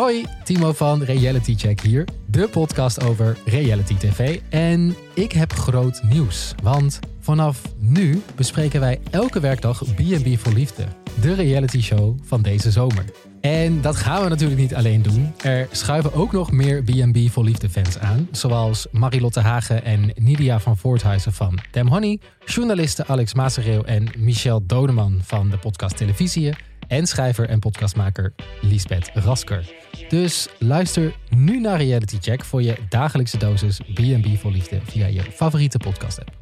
Hoi, Timo van Reality Check hier, de podcast over reality TV. En ik heb groot nieuws, want vanaf nu bespreken wij elke werkdag B&B voor Liefde, de reality show van deze zomer. En dat gaan we natuurlijk niet alleen doen. Er schuiven ook nog meer B&B voor Liefde fans aan. Zoals Marilotte Hagen en Nidia van Voorthuizen van Dem Honey. Journalisten Alex Masereel en Michel Dodeman van de podcast Televisie. En schrijver en podcastmaker Lisbeth Rasker. Dus luister nu naar Reality Check voor je dagelijkse dosis B&B voor Liefde via je favoriete podcast app.